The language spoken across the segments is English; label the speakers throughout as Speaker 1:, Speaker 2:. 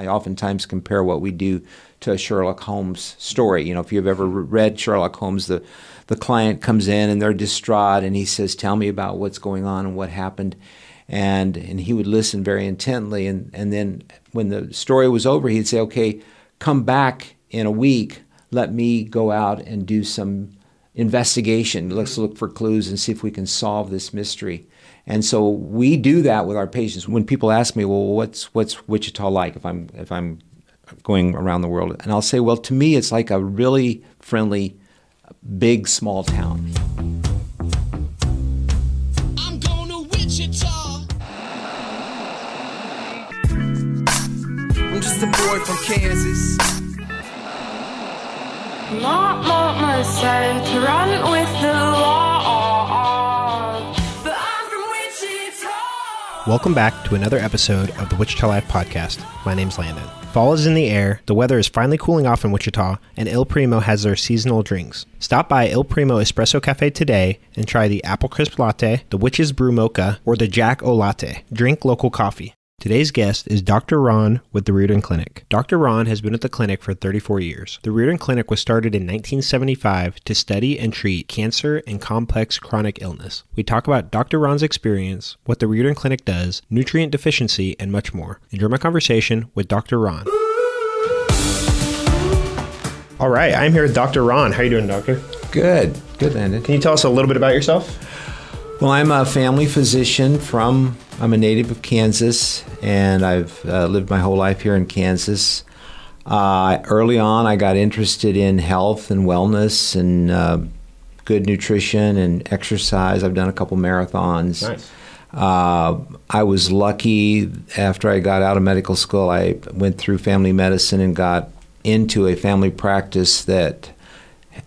Speaker 1: I oftentimes compare what we do to a Sherlock Holmes story. You know, if you've ever read Sherlock Holmes, the the client comes in and they're distraught, and he says, "Tell me about what's going on and what happened." And and he would listen very intently, and and then when the story was over, he'd say, "Okay, come back in a week. Let me go out and do some investigation. Let's look for clues and see if we can solve this mystery." And so we do that with our patients. When people ask me, "Well, what's what's Wichita like?" If I'm if I'm going around the world, and I'll say, "Well, to me, it's like a really friendly, big small town."
Speaker 2: I'm going to Wichita.
Speaker 3: I'm just a boy from Kansas.
Speaker 4: Not want myself to run with the law.
Speaker 5: Welcome back to another episode of the Wichita Life Podcast. My name's Landon. Fall is in the air, the weather is finally cooling off in Wichita, and Il Primo has their seasonal drinks. Stop by Il Primo Espresso Cafe today and try the Apple Crisp Latte, the Witch's Brew Mocha, or the Jack O Latte. Drink local coffee. Today's guest is Dr. Ron with the Riordan Clinic. Dr. Ron has been at the clinic for 34 years. The Riordan Clinic was started in 1975 to study and treat cancer and complex chronic illness. We talk about Dr. Ron's experience, what the Riordan Clinic does, nutrient deficiency, and much more. Enjoy my conversation with Dr. Ron. All right, I'm here with Dr. Ron. How are you doing, doctor?
Speaker 1: Good, good, Landon.
Speaker 5: Can you tell us a little bit about yourself?
Speaker 1: Well, I'm a family physician from, I'm a native of Kansas, and I've uh, lived my whole life here in Kansas. Uh, early on, I got interested in health and wellness and uh, good nutrition and exercise. I've done a couple marathons.
Speaker 5: Nice.
Speaker 1: Uh, I was lucky after I got out of medical school, I went through family medicine and got into a family practice that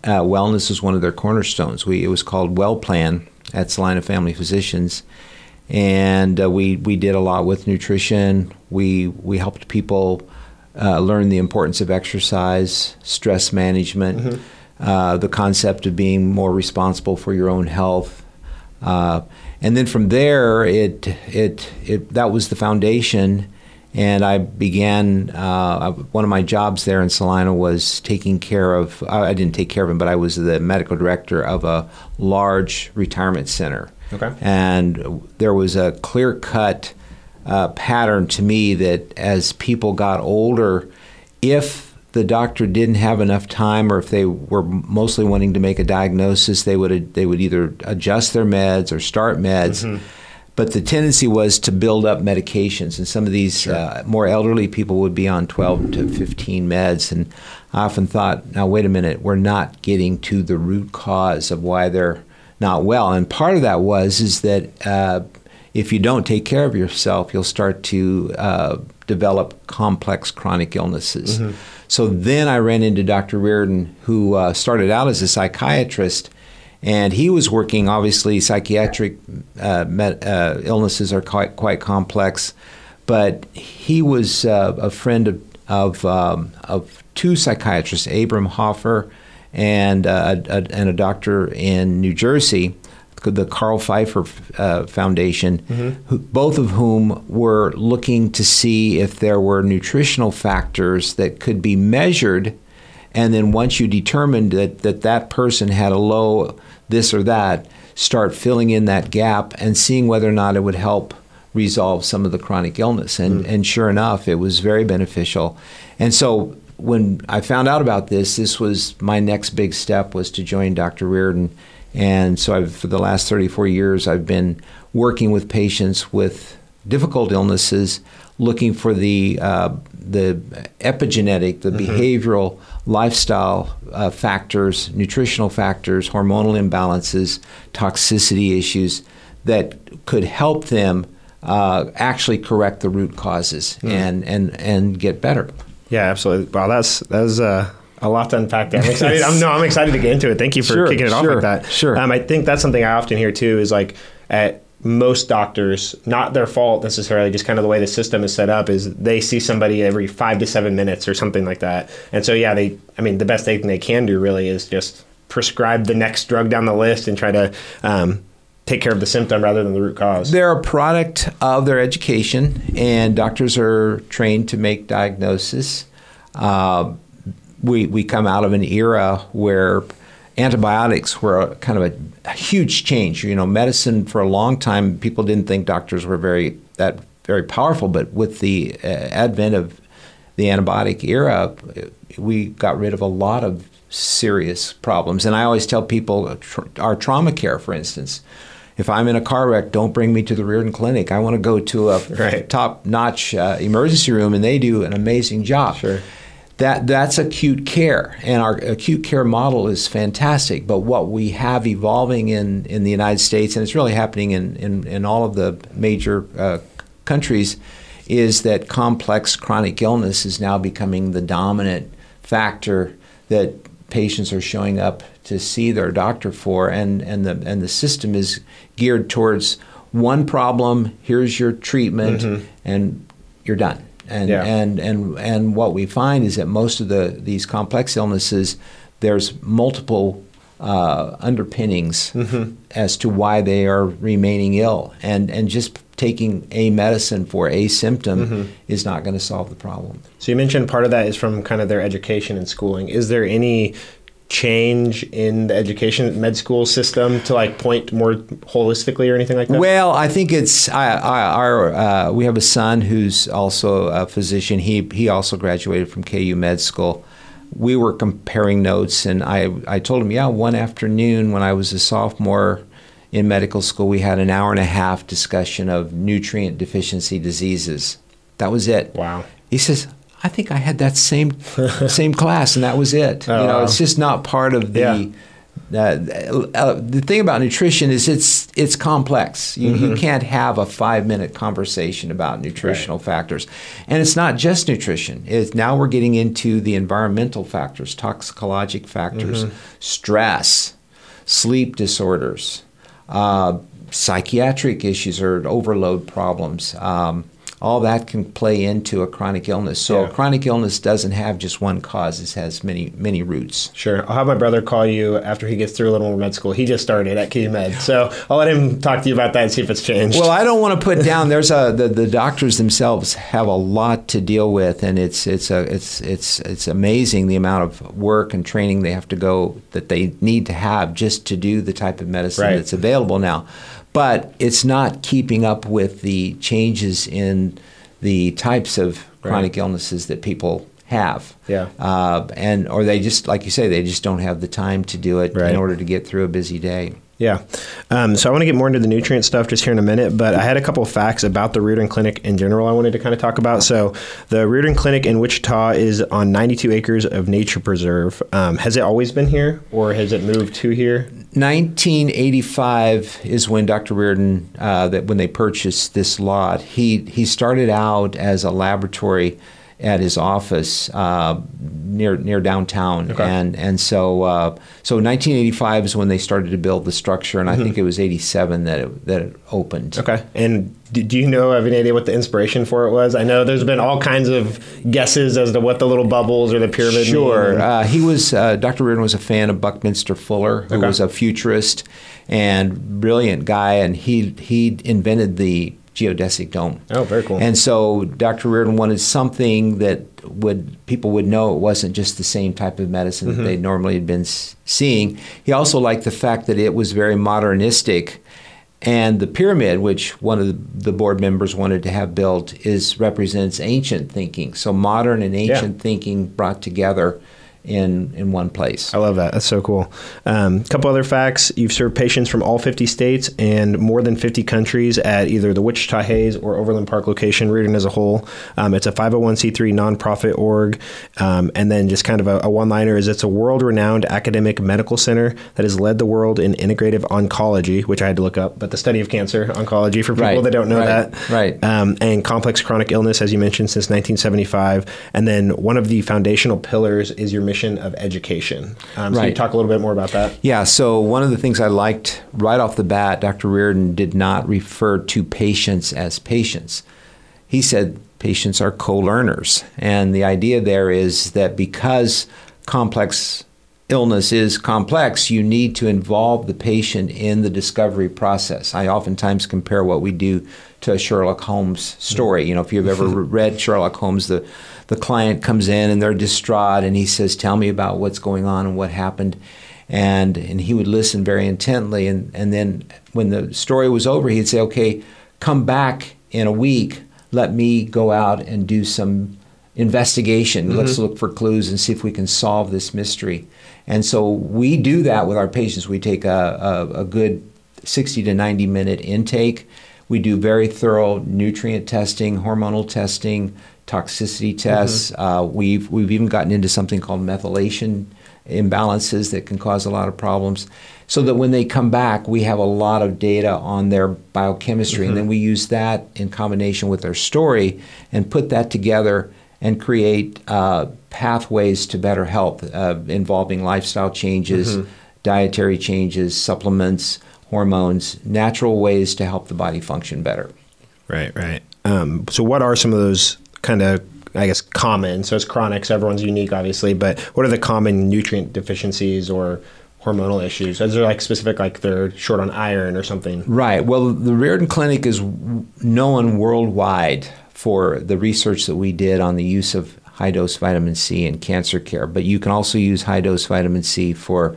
Speaker 1: uh, wellness was one of their cornerstones. We, it was called Well Plan at Salina Family Physicians, and uh, we we did a lot with nutrition. We we helped people uh, learn the importance of exercise, stress management, uh, the concept of being more responsible for your own health, uh, and then from there, it it it that was the foundation. And I began. Uh, one of my jobs there in Salina was taking care of. I didn't take care of him, but I was the medical director of a large retirement center.
Speaker 5: Okay.
Speaker 1: And there was a clear cut uh, pattern to me that as people got older, if the doctor didn't have enough time, or if they were mostly wanting to make a diagnosis, they would they would either adjust their meds or start meds. But the tendency was to build up medications, and some of these uh, more elderly people would be on 12 to 15 meds. And I often thought, now wait a minute, we're not getting to the root cause of why they're not well. And part of that was is that uh, if you don't take care of yourself, you'll start to uh, develop complex chronic illnesses. So then I ran into Dr. Riordan, who uh, started out as a psychiatrist, and he was working. Obviously, psychiatric uh, met, uh, illnesses are quite quite complex, but he was uh, a friend of of, um, of two psychiatrists, Abram Hoffer and uh, a, a, and a doctor in New Jersey, the Carl Pfeiffer uh, Foundation, who, both of whom were looking to see if there were nutritional factors that could be measured. And then once you determined that, that that person had a low this or that, start filling in that gap and seeing whether or not it would help resolve some of the chronic illness. And, and sure enough, it was very beneficial. And so when I found out about this, this was my next big step was to join Dr. Riordan. And so I've, for the last 34 years, I've been working with patients with difficult illnesses, looking for the uh, the epigenetic, the behavioral, lifestyle uh, factors, nutritional factors, hormonal imbalances, toxicity issues that could help them uh, actually correct the root causes and, and, and get better.
Speaker 5: Yeah, absolutely. Wow, that's that's uh, a lot to unpack there. I'm excited. I'm, no, I'm excited to get into it. Thank you for
Speaker 1: Sure,
Speaker 5: kicking it off
Speaker 1: sure,
Speaker 5: like that.
Speaker 1: sure.
Speaker 5: Um, I think that's something I often hear too. Is like at most doctors, not their fault necessarily, just kind of the way the system is set up. Is they see somebody every five to seven minutes or something like that, and so yeah, they. I mean, the best thing they can do really is just prescribe the next drug down the list and try to. Um, take care of the symptom rather than the root cause.
Speaker 1: They're a product of their education, and doctors are trained to make diagnosis. Uh, we, we come out of an era where antibiotics were a, kind of a, a huge change. You know, medicine for a long time, people didn't think doctors were very that very powerful, but with the uh, advent of the antibiotic era, we got rid of a lot of serious problems. And I always tell people, our trauma care, for instance, if I'm in a car wreck, don't bring me to the Riordan Clinic. I want to go to a
Speaker 5: Right.
Speaker 1: top-notch uh, emergency room, and they do an amazing job.
Speaker 5: Sure.
Speaker 1: That that's acute care, and our acute care model is fantastic. But what we have evolving in, in the United States, and it's really happening in, in, in all of the major uh, countries, is that complex chronic illness is now becoming the dominant factor that patients are showing up to see their doctor for, and, and the and the system is geared towards one problem. Here's your treatment, and you're done. And
Speaker 5: Yeah.
Speaker 1: and and and what we find is that most of the these complex illnesses, there's multiple uh, underpinnings as to why they are remaining ill, and and just taking a medicine for a symptom is not going to solve the problem.
Speaker 5: So you mentioned part of that is from kind of their education and schooling. Is there any change in the education med school system to like point more holistically or anything like that?
Speaker 1: Well, I think it's I, I, our uh, we have a son who's also a physician. He he also graduated from KU Med School. We were comparing notes, and I I told him, yeah, one afternoon when I was a sophomore in medical school, we had an hour and a half discussion of nutrient deficiency diseases. That was it.
Speaker 5: Wow.
Speaker 1: He says. I think I had that same same class, and that was it.
Speaker 5: Oh,
Speaker 1: you know,
Speaker 5: wow.
Speaker 1: it's just not part of the
Speaker 5: Yeah.
Speaker 1: uh, uh, the thing about nutrition is it's it's complex. You,
Speaker 5: Mm-hmm.
Speaker 1: you can't have a five minute conversation about nutritional factors, and it's not just nutrition. It's now we're getting into the environmental factors, toxicologic factors,
Speaker 5: Mm-hmm.
Speaker 1: stress, sleep disorders, psychiatric issues or overload problems. Um, all that can play into a chronic illness. So
Speaker 5: Yeah.
Speaker 1: a chronic illness doesn't have just one cause; it has many many roots.
Speaker 5: Sure. I'll have my brother call you after he gets through a little more med school. He just started at KU Med. So I'll let him talk to you about that and see if it's changed.
Speaker 1: Well, I don't want to put down. There's a the, the doctors themselves have a lot to deal with, and it's it's a it's it's it's amazing the amount of work and training they have to go that they need to have just to do the type of medicine
Speaker 5: Right.
Speaker 1: that's available now. But it's not keeping up with the changes in the types of chronic illnesses that people have.
Speaker 5: Yeah.
Speaker 1: Uh, and or they just like you say they just don't have the time to do it
Speaker 5: Right.
Speaker 1: in order to get through a busy day.
Speaker 5: Yeah. Um, so I want to get more into the nutrient stuff just here in a minute, but I had a couple of facts about the Riordan Clinic in general I wanted to kind of talk about. So the Riordan Clinic in Wichita is on 92 acres of nature preserve. Um, has it always been here or has it moved to here?
Speaker 1: 1985 is when Dr. Riordan, uh, that when they purchased this lot, he he started out as a laboratory at his office uh, near near downtown,
Speaker 5: Okay.
Speaker 1: and and so uh, so 1985 is when they started to build the structure, and I think it was 87 that it, that it opened.
Speaker 5: Mm-hmm. Okay. And do, do you know, have any idea what the inspiration for it was? I know there's been all kinds of guesses as to what the little bubbles or the pyramid
Speaker 1: Sure. Uh, he was uh, Dr. Riordan was a fan of Buckminster Fuller, who
Speaker 5: Okay.
Speaker 1: was a futurist and brilliant guy, and he he invented the geodesic dome.
Speaker 5: Oh, very cool.
Speaker 1: And so Dr. Riordan wanted something that would people would know it wasn't just the same type of medicine
Speaker 5: Mm-hmm.
Speaker 1: that they normally had been seeing. He also liked the fact that it was very modernistic. And the pyramid, which one of the, the board members wanted to have built, is represents ancient thinking. So modern and ancient thinking brought together in in one place.
Speaker 5: I love that. That's so cool. A um, couple other facts. You've served patients from all 50 states and more than 50 countries at either the Wichita Hays or Overland Park location, Riordan as a whole. Um, it's a 501c3 nonprofit org. Um, and then just kind of a, a one liner is it's a world renowned academic medical center that has led the world in integrative oncology, which I had to look up, but the study of cancer oncology for people
Speaker 1: Right,
Speaker 5: that don't know
Speaker 1: right,
Speaker 5: that.
Speaker 1: right.
Speaker 5: Um, and complex chronic illness, as you mentioned, since 1975. And then one of the foundational pillars is your mission of education. Um, So you talk a little bit more about that.
Speaker 1: Yeah, so one of the things I liked right off the bat, Dr. Riordan did not refer to patients as patients. He said patients are co learners. And the idea there is that because complex illness is complex, you need to involve the patient in the discovery process. I oftentimes compare what we do to a Sherlock Holmes story. You know, if you've ever read Sherlock Holmes, the the client comes in and they're distraught and he says, "Tell me about what's going on and what happened." And and he would listen very intently and and then when the story was over, he'd say, "Okay, come back in a week. Let me go out and do some investigation. Mm-hmm. Let's look for clues and see if we can solve this mystery. And so we do that with our patients. We take a, a, a good 60 to 90 minute intake. We do very thorough nutrient testing, hormonal testing, toxicity tests. Uh, we've, we've even gotten into something called methylation imbalances that can cause a lot of problems. So that when they come back, we have a lot of data on their biochemistry, and then we use that in combination with their story and put that together and create uh, pathways to better health uh, involving lifestyle changes, dietary changes, supplements, hormones, natural ways to help the body function better.
Speaker 5: Right, right. Um, so, what are some of those kind of, I guess, common? So, it's chronic, so everyone's unique, obviously, but what are the common nutrient deficiencies or hormonal issues? Is there like specific, like they're short on iron or something?
Speaker 1: Right. Well, the Riordan Clinic is known worldwide for the research that we did on the use of high dose vitamin C in cancer care, but you can also use high dose vitamin C for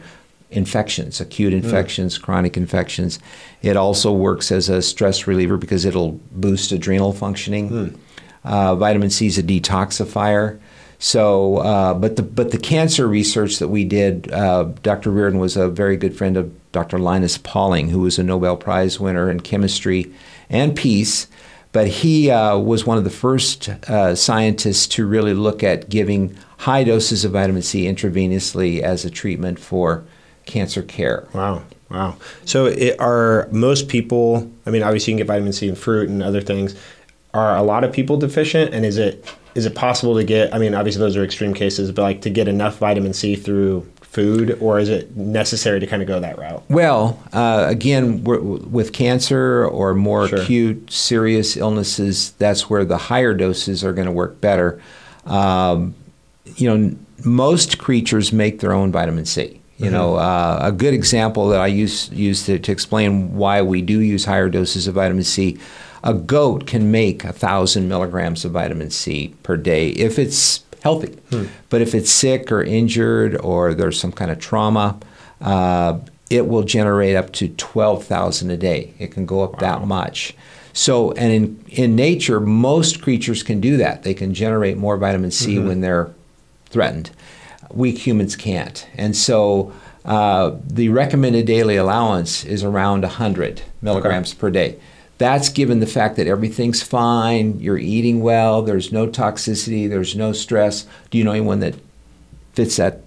Speaker 1: infections, acute infections, chronic infections. It also works as a stress reliever because it'll boost adrenal functioning. Uh, vitamin C is a detoxifier. So, uh, but the but the cancer research that we did, uh, Dr. Riordan was a very good friend of Dr. Linus Pauling, who was a Nobel Prize winner in chemistry and peace. But he uh, was one of the first uh, scientists to really look at giving high doses of vitamin C intravenously as a treatment for cancer care.
Speaker 5: Wow. Wow. So it, are most people, I mean, obviously you can get vitamin C in fruit and other things. Are a lot of people deficient? And is it is it possible to get, I mean, obviously those are extreme cases, but like to get enough vitamin C through food, or is it necessary to kind of go that route?
Speaker 1: Well, uh, again, with cancer or more
Speaker 5: Sure.
Speaker 1: acute, serious illnesses, that's where the higher doses are going to work better. Um, you know, most creatures make their own vitamin C. You know, uh, a good example that I use use to, to explain why we do use higher doses of vitamin C. A goat can make a thousand milligrams of vitamin C per day if it's healthy. But if it's sick or injured or there's some kind of trauma, uh, it will generate up to 12,000 a day. It can go up that much. So, and in, in nature, most creatures can do that. They can generate more vitamin C when they're threatened. We humans can't. And so uh, the recommended daily allowance is around 100 milligrams per day. That's given the fact that everything's fine, you're eating well, there's no toxicity, there's no stress. Do you know anyone that fits that?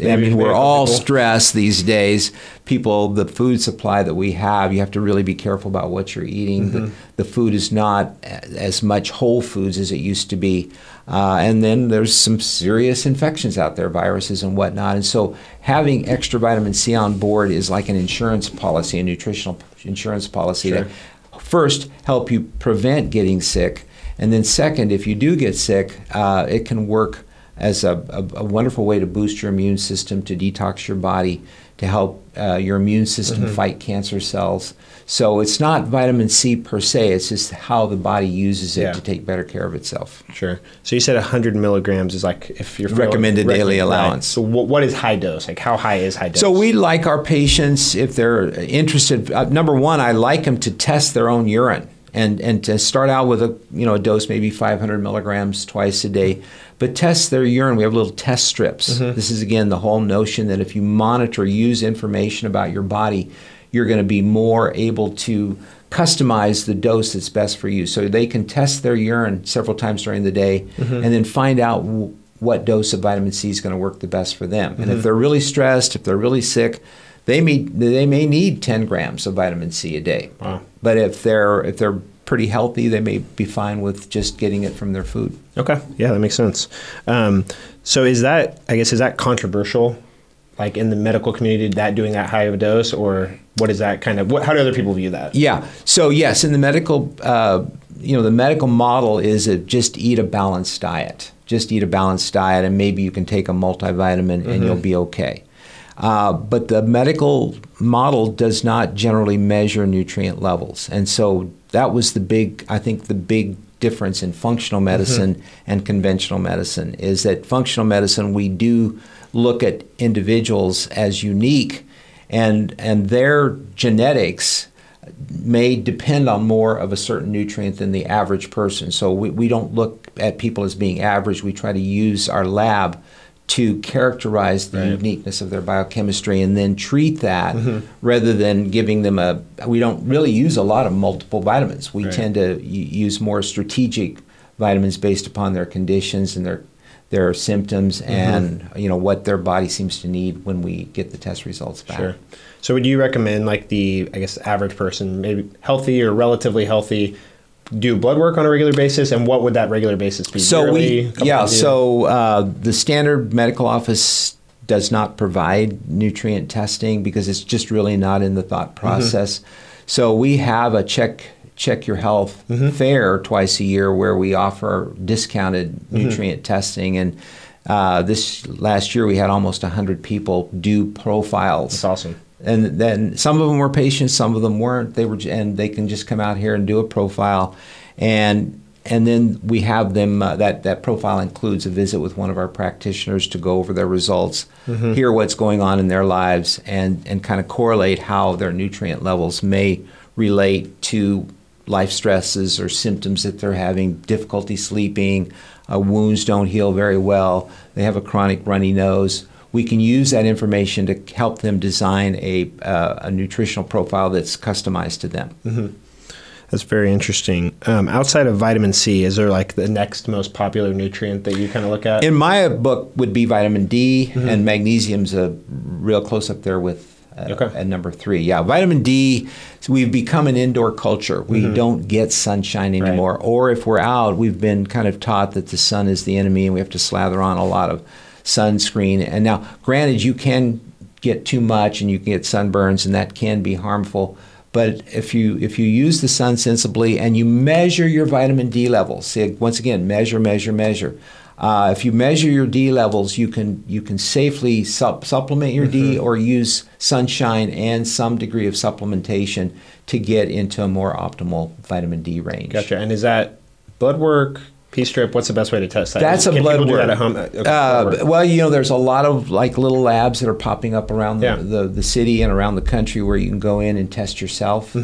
Speaker 1: I mean, we're all stressed these days. People, the food supply that we have, you have to really be careful about what you're eating.
Speaker 5: Mm-hmm.
Speaker 1: The, the food is not as much whole foods as it used to be. Uh, and then there's some serious infections out there, viruses and whatnot. And so having extra vitamin C on board is like an insurance policy, a nutritional insurance policy
Speaker 5: Sure.
Speaker 1: to first help you prevent getting sick. And then, second, if you do get sick, uh, it can work as a, a, a wonderful way to boost your immune system, to detox your body, to help uh, your immune system
Speaker 5: Mm-hmm.
Speaker 1: fight cancer cells. So it's not vitamin C per se, it's just how the body uses it
Speaker 5: Yeah.
Speaker 1: to take better care of itself.
Speaker 5: Sure. So you said 100 milligrams is like if you're
Speaker 1: Recommended daily
Speaker 5: right.
Speaker 1: allowance.
Speaker 5: So what, what is high dose? Like how high is high dose?
Speaker 1: So we like our patients if they're interested. Uh, number one, I like them to test their own urine and and to start out with a you know a dose maybe 500 milligrams twice a day, but test their urine. We have little test strips. Mm-hmm. This is again the whole notion that if you monitor, use information about your body, you're going to be more able to customize the dose that's best for you. So they can test their urine several times during the day mm-hmm. and then find out. W- what dose of vitamin C is going to work the best for them. And if mm-hmm. they're really stressed, if they're really sick, they may they may need 10 grams of vitamin C a day.
Speaker 5: Wow.
Speaker 1: But if they're if they're pretty healthy, they may be fine with just getting it from their food.
Speaker 5: Okay. Yeah, that makes sense. Um, so is that, I guess, is that controversial? Like in the medical community, that doing that high of a dose, or what is that kind of? What, how do other people view that?
Speaker 1: Yeah. So yes, in the medical, uh, you know, the medical model is a just eat a balanced diet. Just eat a balanced diet, and maybe you can take a multivitamin and you'll be okay. Uh, but the medical model does not generally measure nutrient levels. And so that was the big, I think, the big difference in functional mm-hmm. medicine and conventional medicine is that functional medicine, we do look at individuals as unique and, and their genetics may depend on more of a certain nutrient than the average person. So we, we don't look at people as being average. We try to use our lab to characterize the
Speaker 5: Right.
Speaker 1: uniqueness of their biochemistry and then treat that
Speaker 5: Mm-hmm.
Speaker 1: rather than giving them a. We don't really use a lot of multiple vitamins. We
Speaker 5: Right.
Speaker 1: tend to use more strategic vitamins based upon their conditions and their their symptoms
Speaker 5: Mm-hmm.
Speaker 1: and you know what their body seems to need when we get the test results back.
Speaker 5: Sure. So would you recommend like the I guess average person, maybe healthy or relatively healthy, do blood work on a regular basis, and what would that regular basis be?
Speaker 1: So
Speaker 5: Yearly,
Speaker 1: we, yeah.
Speaker 5: times a year?
Speaker 1: So uh, the standard medical office does not provide nutrient testing because it's just really not in the thought
Speaker 5: Mm-hmm.
Speaker 1: process. So we have a check check your health
Speaker 5: Mm-hmm.
Speaker 1: fair twice a year where we offer discounted
Speaker 5: Mm-hmm.
Speaker 1: nutrient testing and. Uh, this last year, we had almost 100 people do profiles
Speaker 5: That's awesome.
Speaker 1: And then some of them were patients, some of them weren't. They were, and they can just come out here and do a profile, and and then we have them. Uh, that that profile includes a visit with one of our practitioners to go over their results, hear what's going on in their lives, and and kind of correlate how their nutrient levels may relate to life stresses or symptoms that they're having, difficulty sleeping, uh, wounds don't heal very well, they have a chronic runny nose. We can use that information to help them design a, uh, a nutritional profile that's customized to them.
Speaker 5: That's very interesting. Um, outside of vitamin C, is there like the next most popular nutrient that you kind of look at?
Speaker 1: In my book, would be vitamin D, and magnesium's a real close up there with uh,
Speaker 5: Okay.
Speaker 1: at number three. Yeah, vitamin D. So we've become an indoor culture. We don't get sunshine anymore, or if we're out, we've been kind of taught that the sun is the enemy, and we have to slather on a lot of sunscreen. And now, granted, you can get too much, and you can get sunburns, and that can be harmful. But if you if you use the sun sensibly and you measure your vitamin D levels, see once again measure measure measure. Uh, if you measure your D levels, you can you can safely sup- supplement your
Speaker 5: Mm-hmm.
Speaker 1: D or use sunshine and some degree of supplementation to get into a more optimal vitamin D range.
Speaker 5: Gotcha. And is that blood work, P strip? What's the best way to test that?
Speaker 1: That's a blood
Speaker 5: people do
Speaker 1: work.
Speaker 5: that at home? Uh, okay,
Speaker 1: Uh,
Speaker 5: work.
Speaker 1: well, you know, there's a lot of like little labs that are popping up around the,
Speaker 5: Yeah.
Speaker 1: the, the city and around the country where you can go in and test yourself.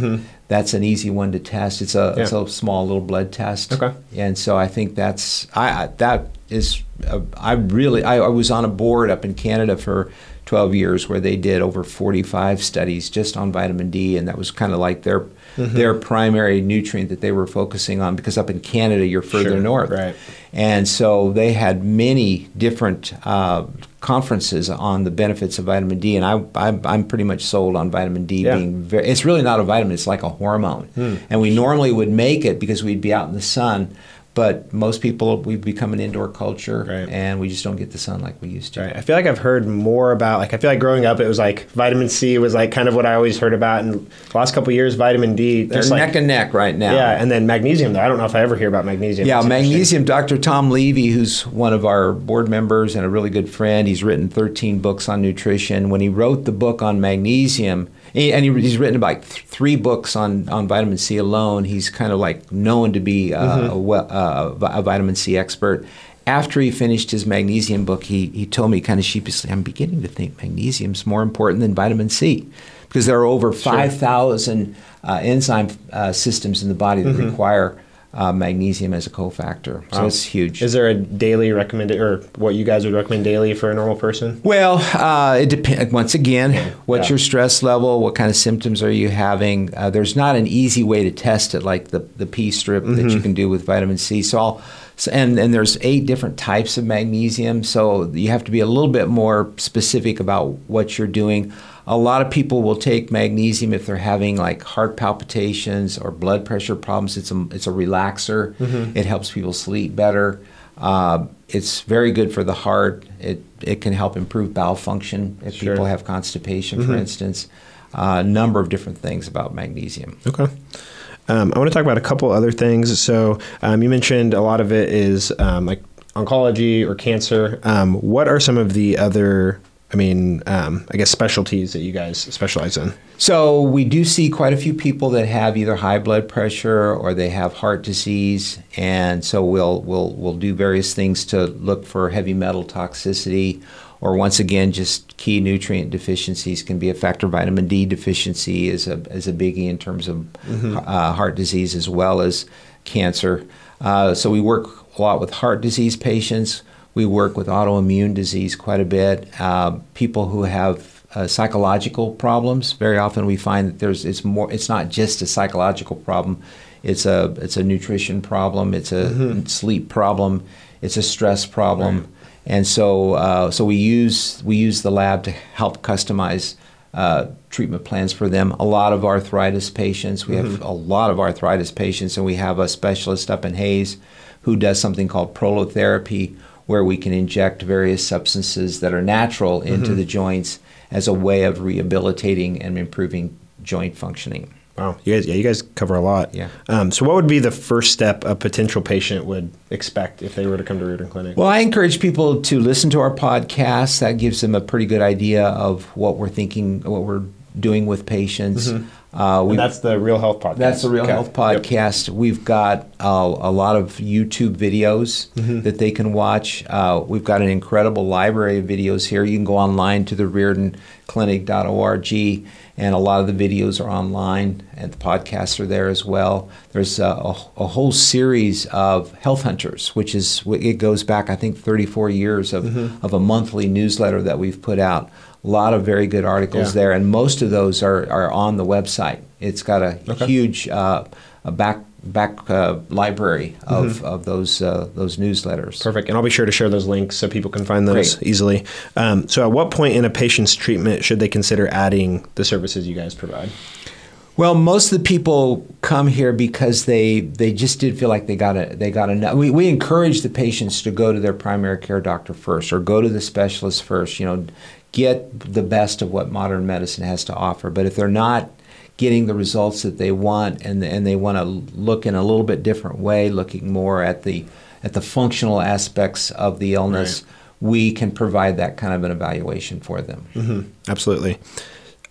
Speaker 1: That's an easy one to test. It's a it's
Speaker 5: Mm-hmm.
Speaker 1: A small little blood test.
Speaker 5: Okay.
Speaker 1: And so I think that's I I- that is uh, I really I, I was on a board up in Canada for 12 years where they did over 45 studies just on vitamin D and that was kind of like their
Speaker 5: Mm-hmm.
Speaker 1: their primary nutrient that they were focusing on because up in Canada you're further
Speaker 5: Sure,
Speaker 1: north.
Speaker 5: right.
Speaker 1: And so they had many different uh, conferences on the benefits of vitamin D, and I, I, I'm pretty much sold on vitamin D
Speaker 5: Yeah.
Speaker 1: being very. It's really not a vitamin; it's like a hormone.
Speaker 5: Hmm.
Speaker 1: And we normally would make it because we'd be out in the sun, but most people we've become an indoor culture,
Speaker 5: Right.
Speaker 1: and we just don't get the sun like we used to.
Speaker 5: Right. I feel like I've heard more about like I feel like growing up it was like vitamin C was like kind of what I always heard about, and the last couple of years vitamin D
Speaker 1: They're
Speaker 5: like
Speaker 1: neck and neck right now.
Speaker 5: yeah, and then magnesium though I don't know if I ever hear about magnesium.
Speaker 1: Yeah,
Speaker 5: That's
Speaker 1: magnesium. Dr. Tom Levy, who's one of our board members and a really good friend, he's written 13 books on nutrition. When he wrote the book on magnesium, and he, he's written about th- three books on, on vitamin C alone. He's kind of like known to be uh,
Speaker 5: Mm-hmm.
Speaker 1: a, uh, a vitamin C expert. After he finished his magnesium book, he, he told me kind of sheepishly, I'm beginning to think magnesium's more important than vitamin C because there are over 5,000 uh, enzyme uh, systems in the body that require uh, magnesium as a cofactor. So
Speaker 5: Wow.
Speaker 1: it's huge.
Speaker 5: Is there a daily recommended or what you guys would recommend daily for a normal person?
Speaker 1: Well, uh, it depends. Once again, what's
Speaker 5: Yeah.
Speaker 1: your stress level? What kind of symptoms are you having? Uh, there's not an easy way to test it, like the the P strip that
Speaker 5: Mm-hmm.
Speaker 1: you can do with vitamin C. So, I'll, so and and there's eight different types of magnesium. So you have to be a little bit more specific about what you're doing. A lot of people will take magnesium if they're having like heart palpitations or blood pressure problems. It's a it's a relaxer.
Speaker 5: Mm-hmm.
Speaker 1: It helps people sleep better. Uh, it's very good for the heart. It it can help improve bowel function if
Speaker 5: Sure. Mm-hmm.
Speaker 1: people have constipation, for instance. A number of different things about magnesium.
Speaker 5: Okay. Um, I want to talk about a couple other things. So um, you mentioned a lot of it is um, like oncology or cancer. Um, what are some of the other I mean, um, I guess specialties that you guys specialize in.
Speaker 1: So we do see quite a few people that have either high blood pressure or they have heart disease, and so we'll we'll we'll do various things to look for heavy metal toxicity, or once again, just key nutrient deficiencies can be a factor. Vitamin D deficiency is a is a biggie in terms of uh, heart disease as well as cancer. Uh, so we work a lot with heart disease patients. We work with autoimmune disease quite a bit. Uh, people who have uh, psychological problems. Very often we find that there's it's more. It's not just a psychological problem. It's a it's a nutrition problem. It's a sleep problem. It's a stress problem. And so uh, so we use we use the lab to help customize. Uh, treatment plans for them. A lot of arthritis patients. We have a lot of arthritis patients, and we have a specialist up in Hays who does something called prolotherapy, where we can inject various substances that are natural into the joints as a way of rehabilitating and improving joint functioning.
Speaker 5: Wow, you guys, yeah, you guys cover a lot.
Speaker 1: Yeah.
Speaker 5: Um, so, what would be the first step a potential patient would expect if they were to come to Riordan Clinic?
Speaker 1: Well, I encourage people to listen to our podcast. That gives them a pretty good idea of what we're thinking, what we're doing with patients. Uh, we,
Speaker 5: that's the Real Health podcast.
Speaker 1: That's the Real
Speaker 5: Okay.
Speaker 1: Health
Speaker 5: Yep.
Speaker 1: Podcast. We've got uh, a lot of YouTube videos
Speaker 5: Mm-hmm.
Speaker 1: that they can watch. Uh, we've got an incredible library of videos here. You can go online to the RiordanClinic.org, and a lot of the videos are online, and the podcasts are there as well. There's a, a, a whole series of Health Hunters, which is it goes back I think 34 years of
Speaker 5: Mm-hmm.
Speaker 1: of a monthly newsletter that we've put out. A lot of very good articles
Speaker 5: Yeah.
Speaker 1: there, and most of those are, are on the website. It's got a
Speaker 5: Okay.
Speaker 1: huge uh, a back back uh, library of,
Speaker 5: Mm-hmm.
Speaker 1: of those uh, those newsletters.
Speaker 5: Perfect. And I'll be sure to share those links so people can find those
Speaker 1: Great.
Speaker 5: easily. Um, so, at what point in a patient's treatment should they consider adding the services you guys provide?
Speaker 1: Well, most of the people come here because they they just did feel like they got a they got enough. We, we encourage the patients to go to their primary care doctor first or go to the specialist first. You know, get the best of what modern medicine has to offer. But if they're not getting the results that they want and and they want to look in a little bit different way, looking more at the at the functional aspects of the illness, we can provide that kind of an evaluation for them. Mm-hmm.
Speaker 5: Absolutely.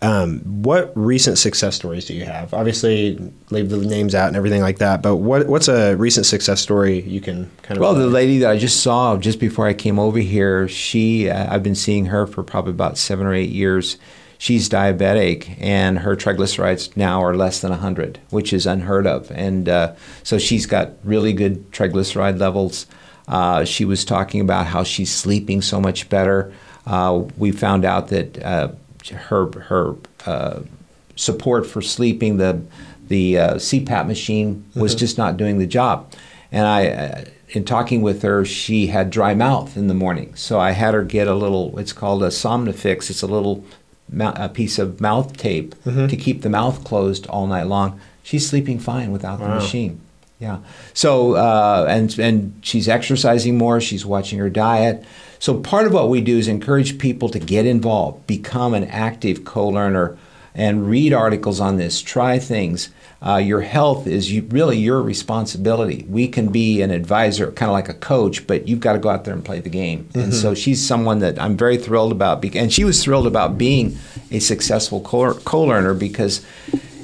Speaker 5: Um, what recent success stories do you have? Obviously, leave the names out and everything like that. But what what's a recent success story you can kind of?
Speaker 1: Well, the lady that I just saw just before I came over here, she uh, I've been seeing her for probably about seven or eight years. She's diabetic, and her triglycerides now are less than 100, which is unheard of. And uh, so she's got really good triglyceride levels. Uh, she was talking about how she's sleeping so much better. Uh, we found out that uh, her her uh, support for sleeping, the the uh, CPAP machine was just not doing the job. And I, uh, in talking with her, she had dry mouth in the morning, so I had her get a little. It's called a Somnifix. It's a little a piece of mouth tape to keep the mouth closed all night long. She's sleeping fine without the
Speaker 5: Wow.
Speaker 1: machine. Yeah. So uh, and and she's exercising more. She's watching her diet. So part of what we do is encourage people to get involved, become an active co-learner, and read articles on this. Try things. Uh, your health is you, really your responsibility. We can be an advisor, kind of like a coach, but you've got to go out there and play the game. And so she's someone that I'm very thrilled about, and she was thrilled about being a successful co- co-learner because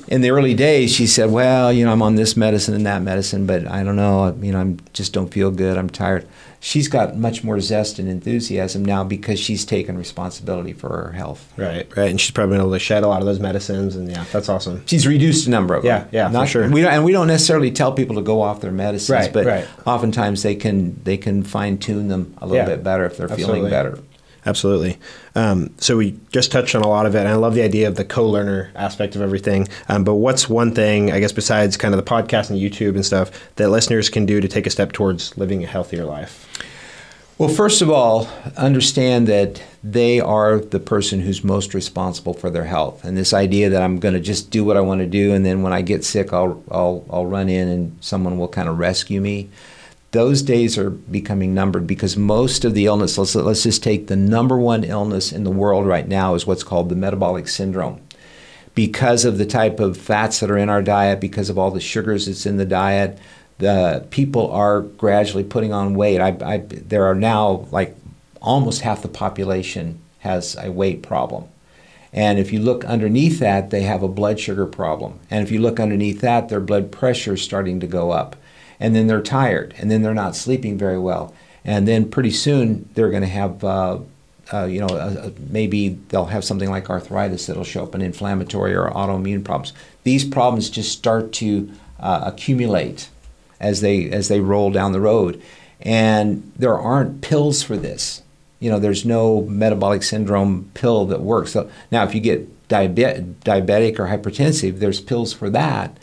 Speaker 1: in the early days, she said, "Well, you know, I'm on this medicine and that medicine, but I don't know. You know, I am just don't feel good. I'm tired." She's got much more zest and enthusiasm now because she's taken responsibility for her health.
Speaker 5: right, right, and she's probably been able to shed a lot of those medicines, and yeah, that's awesome.
Speaker 1: She's reduced a number of
Speaker 5: Yeah,
Speaker 1: them.
Speaker 5: yeah, for
Speaker 1: Not,
Speaker 5: sure.
Speaker 1: We don't, and we don't necessarily tell people to go off their medicines,
Speaker 5: Right,
Speaker 1: but
Speaker 5: right.
Speaker 1: oftentimes they can they can fine tune them a little
Speaker 5: Yeah,
Speaker 1: bit better if they're
Speaker 5: absolutely.
Speaker 1: feeling better.
Speaker 5: Absolutely. Um, so we just touched on a lot of it, and I love the idea of the co-learner aspect of everything. Um, but what's one thing, I guess, besides kind of the podcast and YouTube and stuff, that listeners can do to take a step towards living a healthier life?
Speaker 1: Well, first of all, understand that they are the person who's most responsible for their health. And this idea that I'm going to just do what I want to do, and then when I get sick, I'll, I'll, I'll run in and someone will kind of rescue me. Those days are becoming numbered because most of the illness, let's, let's just take the number one illness in the world right now, is what's called the metabolic syndrome because of the type of fats that are in our diet, because of all the sugars that's in the diet, the people are gradually putting on weight. I, I, there are now like almost half the population has a weight problem. And if you look underneath that, they have a blood sugar problem. And if you look underneath that, their blood pressure is starting to go up. And then they're tired, and then they're not sleeping very well. And then pretty soon they're going to have, uh, uh, you know, uh, maybe they'll have something like arthritis that'll show up, an inflammatory or autoimmune problems. These problems just start to uh, accumulate as they as they roll down the road. And there aren't pills for this you know, there's no metabolic syndrome pill that works. So now, if you get diabetic or hypertensive, there's pills for that.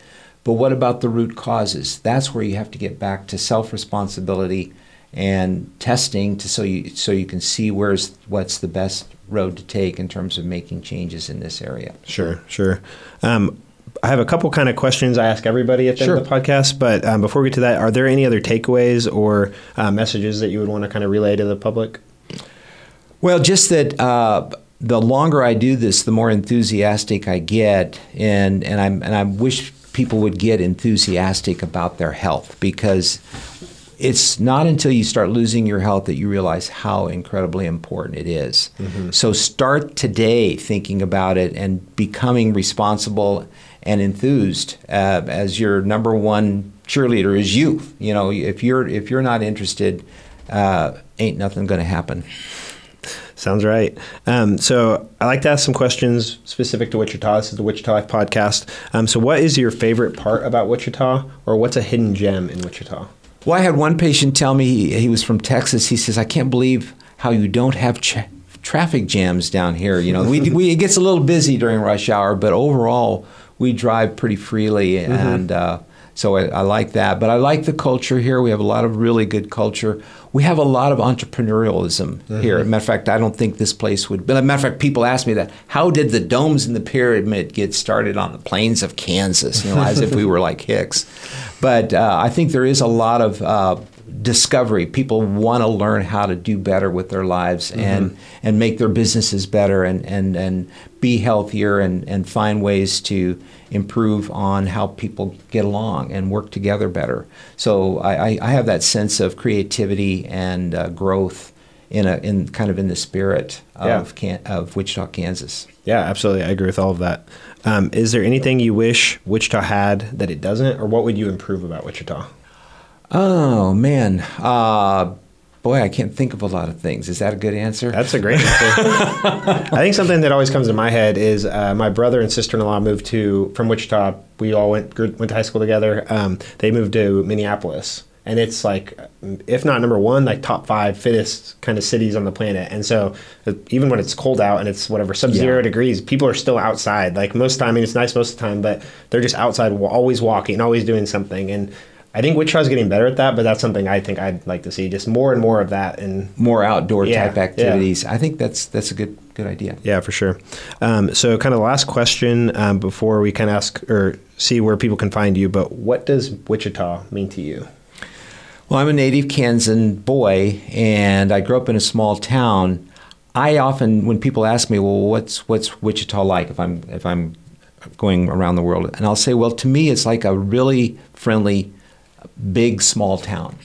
Speaker 1: But what about the root causes? That's where you have to get back to self responsibility and testing to so you so you can see where's what's the best road to take in terms of making changes in this area.
Speaker 5: Sure, sure. Um, I have a couple kind of questions I ask everybody at the
Speaker 1: Sure.
Speaker 5: end of the podcast, but um, before we get to that, are there any other takeaways or uh, messages that you would want to kind of relay to the public?
Speaker 1: Well, just that uh, the longer I do this, the more enthusiastic I get, and and I and I wish people would get enthusiastic about their health because it's not until you start losing your health that you realize how incredibly important it is. So start today thinking about it and becoming responsible and enthused uh, as your number one cheerleader is you. You know, if you're if you're not interested, uh, ain't nothing going to happen.
Speaker 5: Sounds right. Um, so I like to ask some questions specific to Wichita. This is the Wichita Life podcast. Um, so, what is your favorite part about Wichita, or what's a hidden gem in Wichita?
Speaker 1: Well, I had one patient tell me he, he was from Texas. He says, "I can't believe how you don't have tra- traffic jams down here. You know, we, we it gets a little busy during rush hour, but overall we drive pretty freely, and uh, so I, I like that. But I like the culture here. We have a lot of really good culture. We have a lot of entrepreneurialism here. Matter of fact, I don't think this place would. But matter of fact, people ask me that. How did the domes in the pyramid get started on the plains of Kansas? You know, as if we were like Hicks. But uh, I think there is a lot of uh, discovery. People want to learn how to do better with their lives and and make their businesses better and and and be healthier and and find ways to improve on how people get along and work together better. So I, I, I have that sense of creativity and uh, growth in a in kind of in the spirit of
Speaker 5: Yeah.
Speaker 1: Can, of Wichita, Kansas.
Speaker 5: Yeah, absolutely. I agree with all of that. Um, is there anything you wish Wichita had that it doesn't, or what would you improve about Wichita?
Speaker 1: Oh man, uh, boy, I can't think of a lot of things. Is that a good answer?
Speaker 5: That's a great answer. I think something that always comes to my head is uh, my brother and sister in law moved to from Wichita. We all went went to high school together. Um, they moved to Minneapolis, and it's like, if not number one, like top five fittest kind of cities on the planet. And so, uh, even when it's cold out and it's whatever sub zero
Speaker 1: Yeah.
Speaker 5: degrees, people are still outside. Like most of the time, I mean, it's nice most of the time, but they're just outside, always walking, always doing something. And I think Wichita's getting better at that, but that's something I think I'd like to see just more and more of that. And
Speaker 1: More outdoor
Speaker 5: Yeah,
Speaker 1: type
Speaker 5: yeah.
Speaker 1: activities. I think that's that's a good good idea.
Speaker 5: Yeah, for sure. Um, so, kind of the last question um, before we kind of ask or see where people can find you, but what does Wichita mean to you?
Speaker 1: Well, I'm a native Kansan boy, and I grew up in a small town. I often, when people ask me, "Well, what's what's Wichita like?" If I'm if I'm going around the world, and I'll say, "Well, to me, it's like a really friendly, big small town.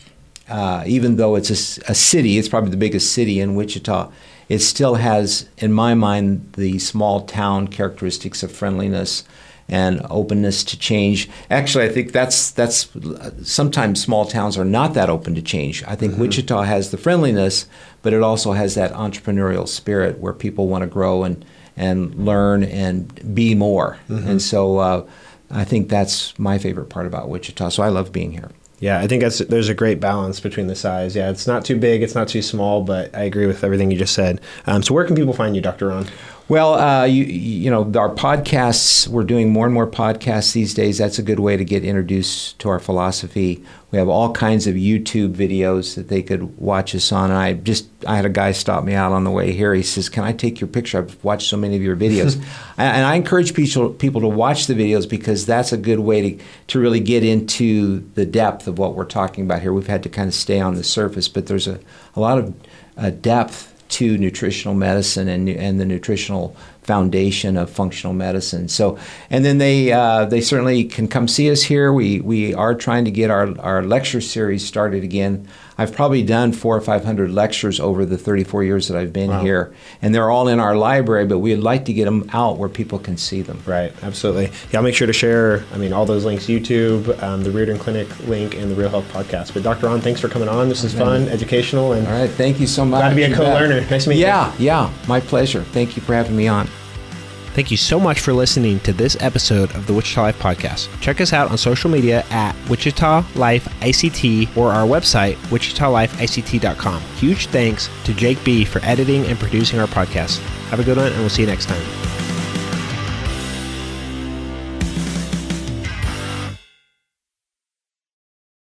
Speaker 1: Uh, even though it's a city, it's probably the biggest city in Wichita. It still has, in my mind, the small town characteristics of friendliness." and openness to change. Actually, I think that's that's sometimes small towns are not that open to change. I think Wichita has the friendliness, but it also has that entrepreneurial spirit where people want to grow and and learn and be more. And so uh, I think that's my favorite part about Wichita. So I love being here.
Speaker 5: Yeah, I think that's there's a great balance between the size. Yeah, it's not too big, it's not too small, but I agree with everything you just said. Um, so, where can people find you, Dr. Ron?
Speaker 1: Well, uh, you you know our podcasts. We're doing more and more podcasts these days. That's a good way to get introduced to our philosophy. We have all kinds of YouTube videos that they could watch us on. And I just I had a guy stop me out on the way here. He says, "Can I take your picture? I've watched so many of your videos." and I encourage people people to watch the videos because that's a good way to to really get into the depth of what we're talking about here. We've had to kind of stay on the surface, but there's a, a lot of uh, depth to nutritional medicine and, and the nutritional foundation of functional medicine. So, and then they uh, they certainly can come see us here. We we are trying to get our our lecture series started again. I've probably done four or five hundred lectures over the 34 years that I've been
Speaker 5: Wow.
Speaker 1: here, and they're all in our library. But we'd like to get them out where people can see them.
Speaker 5: Right, absolutely. Yeah, I'll make sure to share. I mean, all those links: YouTube, um, the Riordan Clinic link, and the Real Health Podcast. But Dr. Ron, thanks for coming on. This is fun, educational, and
Speaker 1: All right, thank you so much.
Speaker 5: Glad to be a
Speaker 1: You
Speaker 5: co-learner. Nice to meet you.
Speaker 1: Yeah, yeah, my pleasure. Thank you for having me on.
Speaker 5: Thank you so much for listening to this episode of the Wichita Life Podcast. Check us out on social media at Wichita Life ICT or our website, wichitalifeict.com. Huge thanks to Jake B for editing and producing our podcast. Have a good one, and we'll see you next time.